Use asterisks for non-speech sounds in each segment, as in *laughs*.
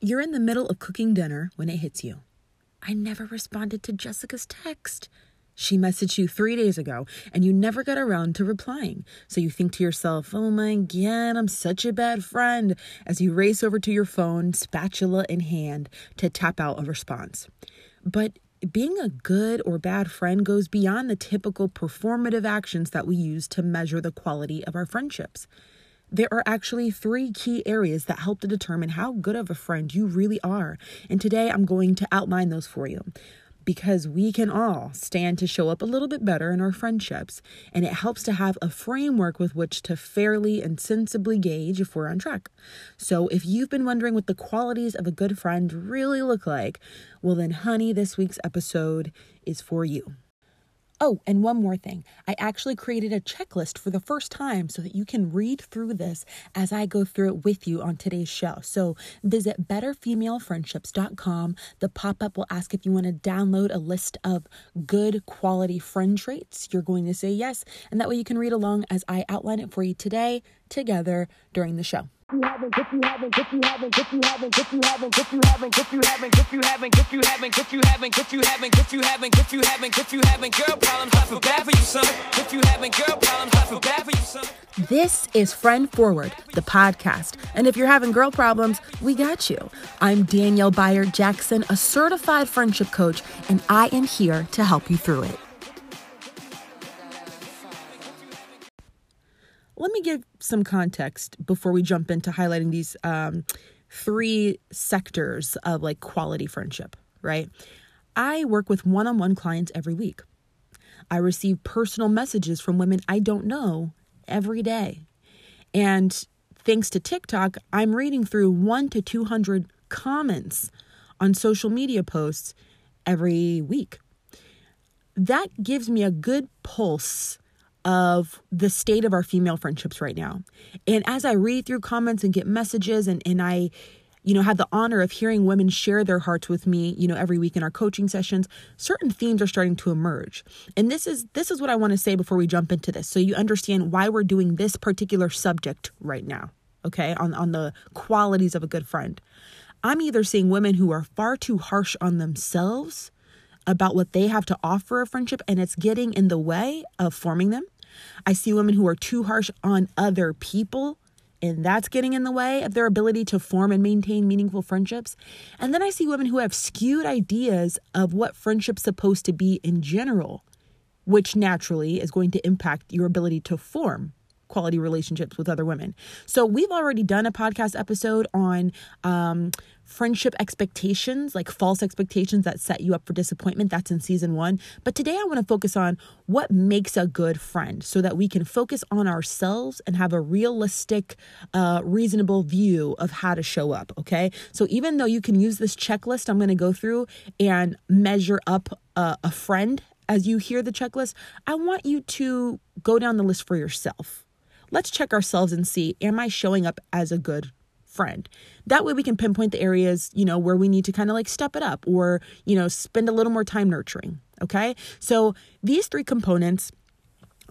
You're in the middle of cooking dinner when it hits you. I never responded to Jessica's text. She messaged you three days ago and you never got around to replying. So you think to yourself, oh my God, I'm such a bad friend, as you race over to your phone, spatula in hand, to tap out a response. But being a good or bad friend goes beyond the typical performative actions that we use to measure the quality of our friendships. There are actually three key areas that help to determine how good of a friend you really are. And today I'm going to outline those for you because we can all stand to show up a little bit better in our friendships. And it helps to have a framework with which to fairly and sensibly gauge if we're on track. So if you've been wondering what the qualities of a good friend really look like, well, then, honey, this week's episode is for you. Oh, and one more thing. I actually created a checklist for the first time so that you can read through this as I go through it with you on today's show. So visit betterfemalefriendships.com. The pop up will ask if you want to download a list of good quality friend traits. You're going to say yes, and that way you can read along as I outline it for you today together during the show This is Friend Forward, the podcast. And if you're having girl problems, we got you. I'm Danielle Bayard Jackson, a certified friendship coach, and I am here to help you through it. Let me give some context before we jump into highlighting these um, three sectors of like quality friendship, right? I work with one on one clients every week. I receive personal messages from women I don't know every day. And thanks to TikTok, I'm reading through one to 200 comments on social media posts every week. That gives me a good pulse of the state of our female friendships right now. And as I read through comments and get messages and, and I, you know, have the honor of hearing women share their hearts with me, you know, every week in our coaching sessions, certain themes are starting to emerge. And this is this is what I want to say before we jump into this. So you understand why we're doing this particular subject right now, okay? On on the qualities of a good friend. I'm either seeing women who are far too harsh on themselves about what they have to offer a friendship and it's getting in the way of forming them I see women who are too harsh on other people, and that's getting in the way of their ability to form and maintain meaningful friendships. And then I see women who have skewed ideas of what friendship's supposed to be in general, which naturally is going to impact your ability to form quality relationships with other women. So we've already done a podcast episode on um, friendship expectations, like false expectations that set you up for disappointment. That's in season one. But today I want to focus on what makes a good friend so that we can focus on ourselves and have a realistic, uh, reasonable view of how to show up. Okay. So even though you can use this checklist, I'm going to go through and measure up uh, a friend as you hear the checklist, I want you to go down the list for yourself let's check ourselves and see am I showing up as a good friend? That way we can pinpoint the areas, you know, where we need to kind of like step it up or, you know, spend a little more time nurturing. Okay. So these three components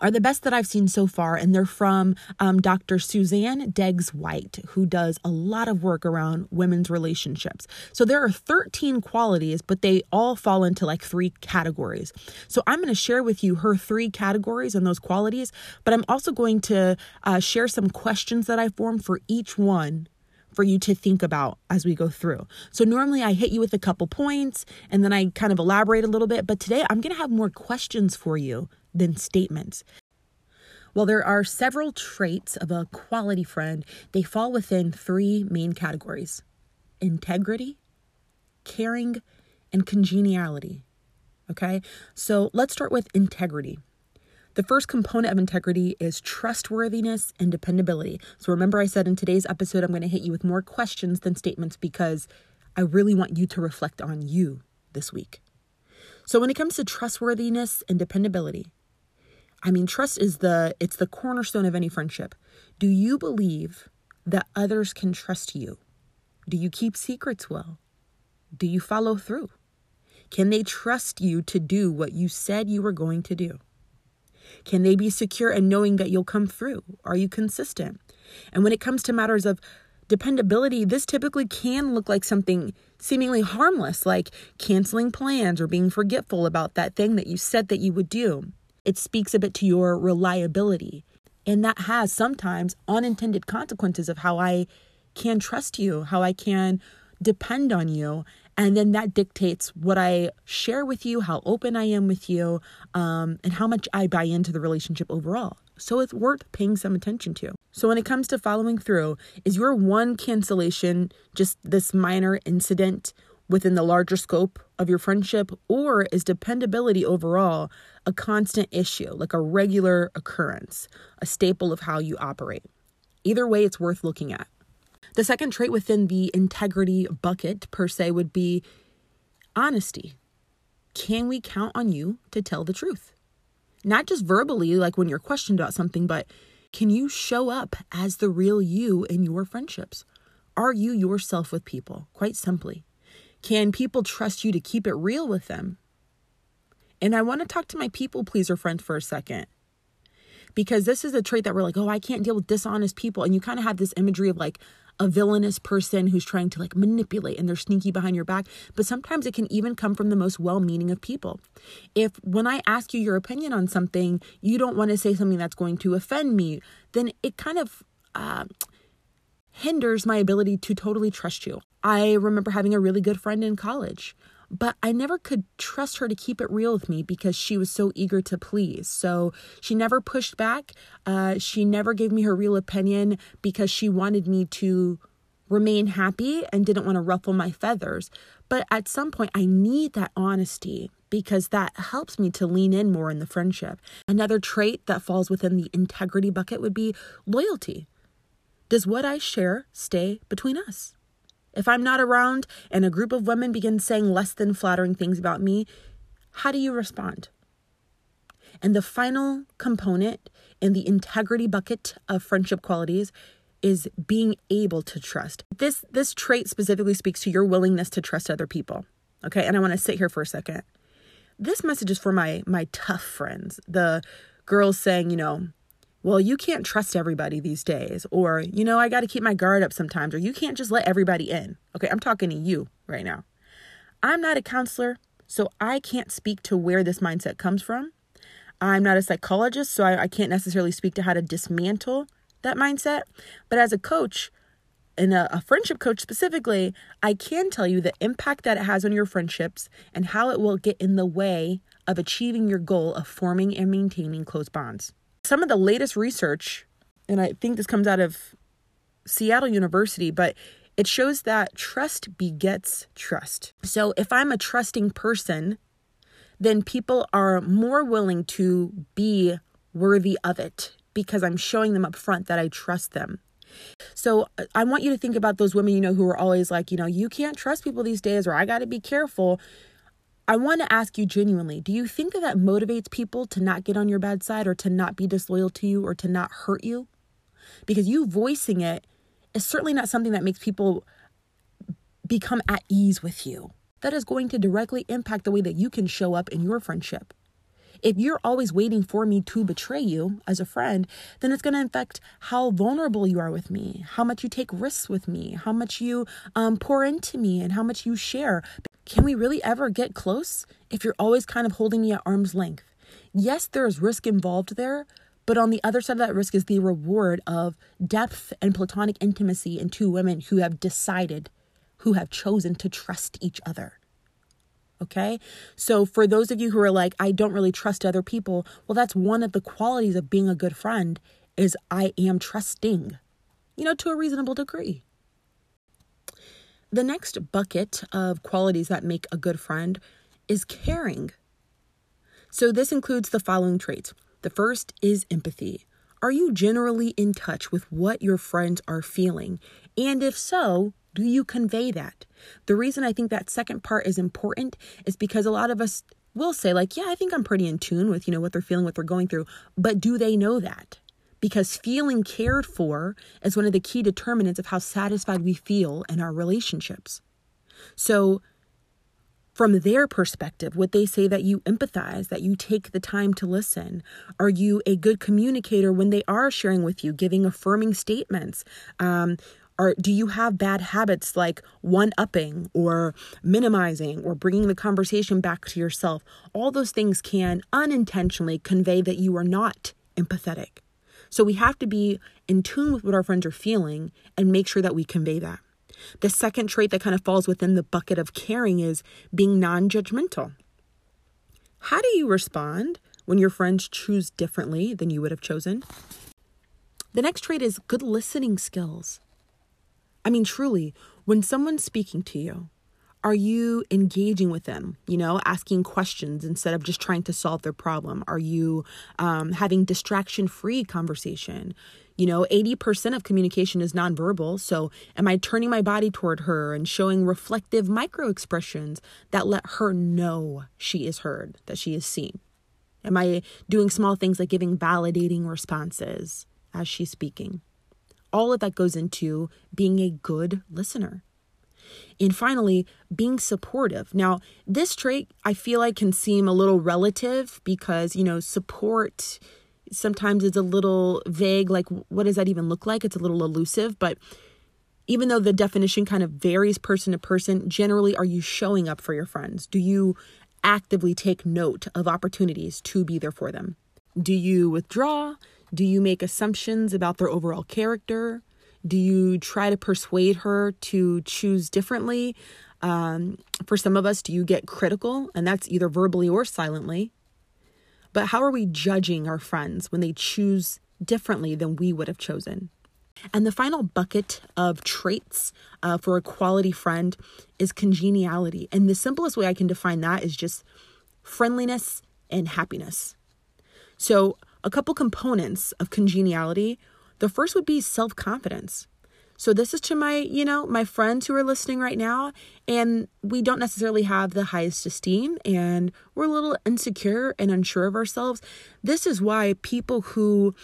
are the best that I've seen so far, and they're from um, Dr. Suzanne Degges-White, who does a lot of work around women's relationships. So there are 13 qualities, but they all fall into like three categories. So I'm going to share with you her three categories and those qualities, but I'm also going to uh, share some questions that I formed for each one for you to think about as we go through. So normally I hit you with a couple points and then I kind of elaborate a little bit, but today I'm going to have more questions for you than statements. While there are several traits of a quality friend, they fall within three main categories integrity, caring, and congeniality. Okay, so let's start with integrity. The first component of integrity is trustworthiness and dependability. So remember, I said in today's episode, I'm going to hit you with more questions than statements because I really want you to reflect on you this week. So when it comes to trustworthiness and dependability, I mean, trust is the it's the cornerstone of any friendship. Do you believe that others can trust you? Do you keep secrets well? Do you follow through? Can they trust you to do what you said you were going to do? Can they be secure in knowing that you'll come through? Are you consistent? And when it comes to matters of Dependability, this typically can look like something seemingly harmless, like canceling plans or being forgetful about that thing that you said that you would do. It speaks a bit to your reliability. And that has sometimes unintended consequences of how I can trust you, how I can depend on you. And then that dictates what I share with you, how open I am with you, um, and how much I buy into the relationship overall. So it's worth paying some attention to. So when it comes to following through, is your one cancellation just this minor incident within the larger scope of your friendship, or is dependability overall a constant issue, like a regular occurrence, a staple of how you operate? Either way, it's worth looking at. The second trait within the integrity bucket, per se, would be honesty. Can we count on you to tell the truth? Not just verbally, like when you're questioned about something, but can you show up as the real you in your friendships? Are you yourself with people? Quite simply. Can people trust you to keep it real with them? And I want to talk to my people pleaser friends for a second because this is a trait that we're like, oh, I can't deal with dishonest people. And you kind of have this imagery of like a villainous person who's trying to like manipulate and they're sneaky behind your back. But sometimes it can even come from the most well meaning of people. If when I ask you your opinion on something, you don't want to say something that's going to offend me, then it kind of, uh, hinders my ability to totally trust you. I remember having a really good friend in college but I never could trust her to keep it real with me because she was so eager to please. So she never pushed back. Uh, she never gave me her real opinion because she wanted me to remain happy and didn't want to ruffle my feathers. But at some point, I need that honesty because that helps me to lean in more in the friendship. Another trait that falls within the integrity bucket would be loyalty. Does what I share stay between us? If I'm not around and a group of women begin saying less than flattering things about me, how do you respond? And the final component in the integrity bucket of friendship qualities is being able to trust. This this trait specifically speaks to your willingness to trust other people. Okay? And I want to sit here for a second. This message is for my my tough friends, the girls saying, you know, well, you can't trust everybody these days, or, you know, I got to keep my guard up sometimes, or you can't just let everybody in. Okay, I'm talking to you right now. I'm not a counselor, so I can't speak to where this mindset comes from. I'm not a psychologist, so I, I can't necessarily speak to how to dismantle that mindset. But as a coach, and a, a, friendship coach specifically, I can tell you the impact that it has on your friendships and how it will get in the way of achieving your goal of forming and maintaining close bonds. Some of the latest research, and I think this comes out of Seattle University, but it shows that trust begets trust. So if I'm a trusting person, then people are more willing to be worthy of it because I'm showing them up front that I trust them. So I want you to think about those women, you know, who are always like, you know, you can't trust people these days, or I got to be careful. I want to ask you genuinely do you think that that motivates people to not get on your bad side or to not be disloyal to you or to not hurt you? Because you voicing it is certainly not something that makes people become at ease with you. That is going to directly impact the way that you can show up in your friendship. If you're always waiting for me to betray you as a friend, then it's going to affect how vulnerable you are with me, how much you take risks with me, how much you um, pour into me, and how much you share. Can we really ever get close if you're always kind of holding me at arm's length? Yes, there is risk involved there, but on the other side of that risk is the reward of depth and platonic intimacy in two women who have decided, who have chosen to trust each other. Okay? So, for those of you who are like, I don't really trust other people, well, that's one of the qualities of being a good friend is I am trusting, you know, to a reasonable degree. The next bucket of qualities that make a good friend is caring. So, this includes the following traits. The first is empathy. Are you generally in touch with what your friends are feeling? And if so, do you convey that? The reason I think that second part is important is because a lot of us will say like, yeah, I think I'm pretty in tune with, you know, what they're feeling, what they're going through, but do they know that? Because feeling cared for is one of the key determinants of how satisfied we feel in our relationships. So, from their perspective, would they say that you empathize, that you take the time to listen? Are you a good communicator when they are sharing with you, giving affirming statements? Um, do you have bad habits like one upping or minimizing or bringing the conversation back to yourself? All those things can unintentionally convey that you are not empathetic. So we have to be in tune with what our friends are feeling and make sure that we convey that. The second trait that kind of falls within the bucket of caring is being non judgmental. How do you respond when your friends choose differently than you would have chosen? The next trait is good listening skills. I mean, truly, when someone's speaking to you, are you engaging with them you know asking questions instead of just trying to solve their problem? Are you um, having distraction free conversation? You know 80% of communication is nonverbal so am i turning my body toward her and showing reflective micro expressions that let her know she is heard that she is seen? Am i doing small things like giving validating responses as she's speaking? All of that goes into being a good listener and finally, being supportive. Now, this trait I feel like can seem a little relative because, you know, support sometimes is a little vague. Like, what does that even look like? It's a little elusive. But even though the definition kind of varies person to person, generally, are you showing up for your friends? Do you actively take note of opportunities to be there for them? Do you withdraw? Do you make assumptions about their overall character? Do you try to persuade her to choose differently? Um, for some of us, do you get critical? And that's either verbally or silently. But how are we judging our friends when they choose differently than we would have chosen? And the final bucket of traits uh, for a quality friend is congeniality. And the simplest way I can define that is just friendliness and happiness. So, a couple components of congeniality the first would be self confidence. So this is to my, you know, my friends who are listening right now and we don't necessarily have the highest esteem and we're a little insecure and unsure of ourselves. This is why people who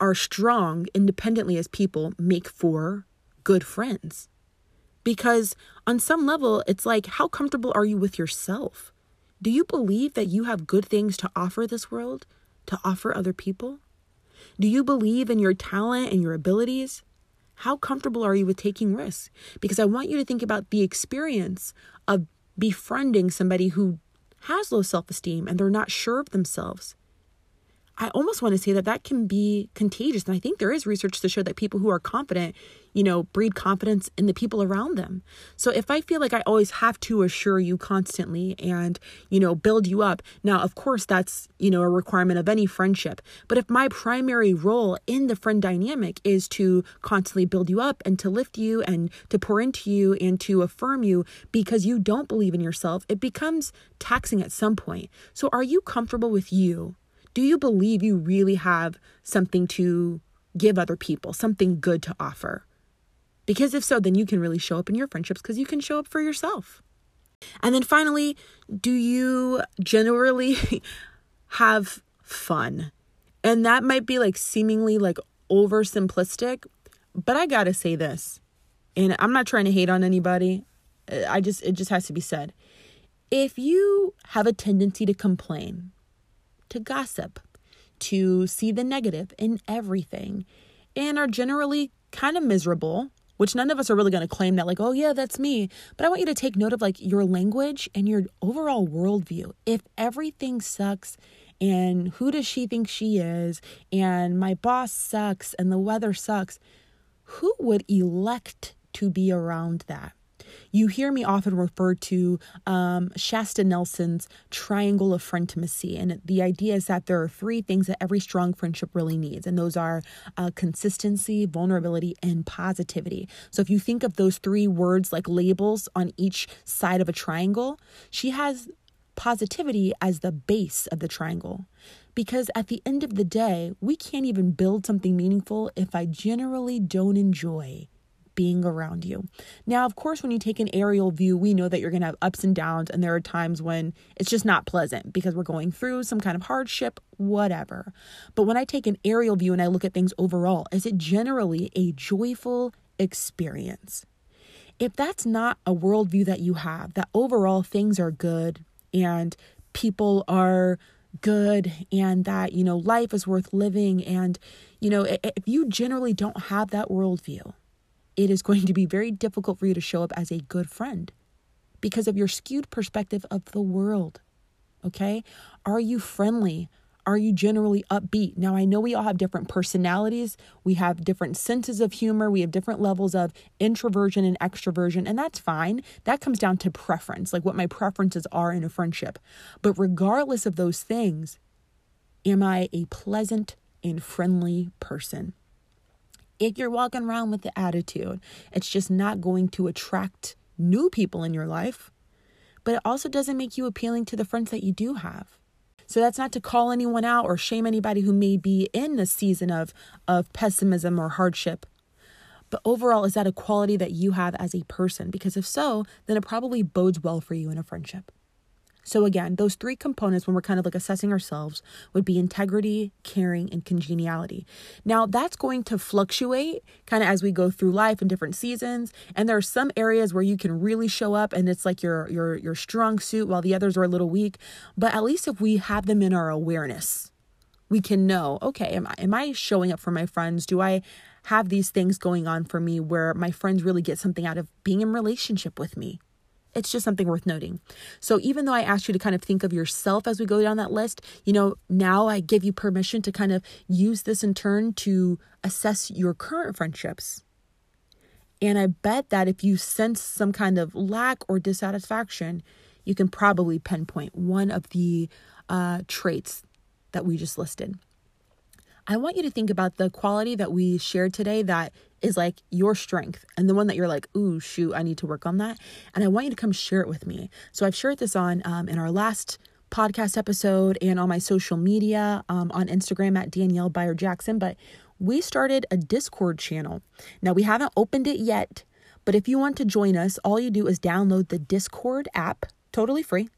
are strong independently as people make for good friends. Because on some level it's like how comfortable are you with yourself? Do you believe that you have good things to offer this world, to offer other people? Do you believe in your talent and your abilities? How comfortable are you with taking risks? Because I want you to think about the experience of befriending somebody who has low self esteem and they're not sure of themselves. I almost want to say that that can be contagious. And I think there is research to show that people who are confident, you know, breed confidence in the people around them. So if I feel like I always have to assure you constantly and, you know, build you up, now, of course, that's, you know, a requirement of any friendship. But if my primary role in the friend dynamic is to constantly build you up and to lift you and to pour into you and to affirm you because you don't believe in yourself, it becomes taxing at some point. So are you comfortable with you? Do you believe you really have something to give other people, something good to offer? Because if so, then you can really show up in your friendships because you can show up for yourself. And then finally, do you generally *laughs* have fun? And that might be like seemingly like oversimplistic, but I got to say this. And I'm not trying to hate on anybody. I just it just has to be said. If you have a tendency to complain, to gossip, to see the negative in everything, and are generally kind of miserable, which none of us are really going to claim that, like, oh, yeah, that's me. But I want you to take note of like your language and your overall worldview. If everything sucks, and who does she think she is, and my boss sucks, and the weather sucks, who would elect to be around that? You hear me often refer to um, Shasta Nelson's triangle of frientimacy. And the idea is that there are three things that every strong friendship really needs. And those are uh, consistency, vulnerability, and positivity. So if you think of those three words like labels on each side of a triangle, she has positivity as the base of the triangle. Because at the end of the day, we can't even build something meaningful if I generally don't enjoy being around you. Now, of course, when you take an aerial view, we know that you're going to have ups and downs, and there are times when it's just not pleasant because we're going through some kind of hardship, whatever. But when I take an aerial view and I look at things overall, is it generally a joyful experience? If that's not a worldview that you have, that overall things are good and people are good and that, you know, life is worth living, and, you know, if you generally don't have that worldview, it is going to be very difficult for you to show up as a good friend because of your skewed perspective of the world. Okay? Are you friendly? Are you generally upbeat? Now, I know we all have different personalities. We have different senses of humor. We have different levels of introversion and extroversion, and that's fine. That comes down to preference, like what my preferences are in a friendship. But regardless of those things, am I a pleasant and friendly person? If you're walking around with the attitude, it's just not going to attract new people in your life, but it also doesn't make you appealing to the friends that you do have. So that's not to call anyone out or shame anybody who may be in a season of, of pessimism or hardship. But overall, is that a quality that you have as a person? Because if so, then it probably bodes well for you in a friendship. So, again, those three components when we're kind of like assessing ourselves would be integrity, caring, and congeniality. Now, that's going to fluctuate kind of as we go through life in different seasons. And there are some areas where you can really show up and it's like your, your, your strong suit while the others are a little weak. But at least if we have them in our awareness, we can know okay, am I, am I showing up for my friends? Do I have these things going on for me where my friends really get something out of being in relationship with me? It's just something worth noting. So even though I asked you to kind of think of yourself as we go down that list, you know, now I give you permission to kind of use this in turn to assess your current friendships. And I bet that if you sense some kind of lack or dissatisfaction, you can probably pinpoint one of the uh, traits that we just listed. I want you to think about the quality that we shared today that is like your strength and the one that you're like, ooh, shoot, I need to work on that. And I want you to come share it with me. So I've shared this on um, in our last podcast episode and on my social media um, on Instagram at Danielle Bayard Jackson. But we started a Discord channel. Now we haven't opened it yet, but if you want to join us, all you do is download the Discord app, totally free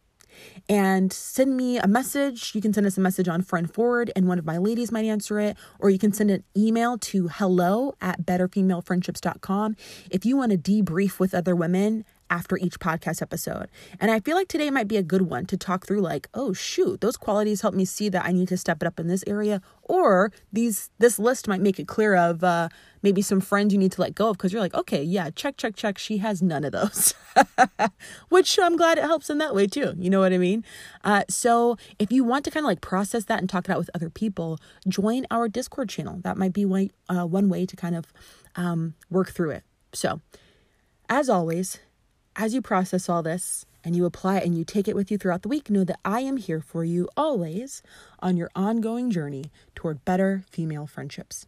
and send me a message. You can send us a message on Friend Forward, and one of my ladies might answer it, or you can send an email to hello at betterfemalefriendships.com if you want to debrief with other women after each podcast episode. And I feel like today might be a good one to talk through like, oh shoot, those qualities help me see that I need to step it up in this area or these this list might make it clear of uh maybe some friends you need to let go of because you're like, okay, yeah, check check check, she has none of those. *laughs* Which I'm glad it helps in that way too. You know what I mean? Uh so if you want to kind of like process that and talk it out with other people, join our Discord channel. That might be one uh, one way to kind of um work through it. So, as always, as you process all this and you apply it and you take it with you throughout the week, know that I am here for you always on your ongoing journey toward better female friendships.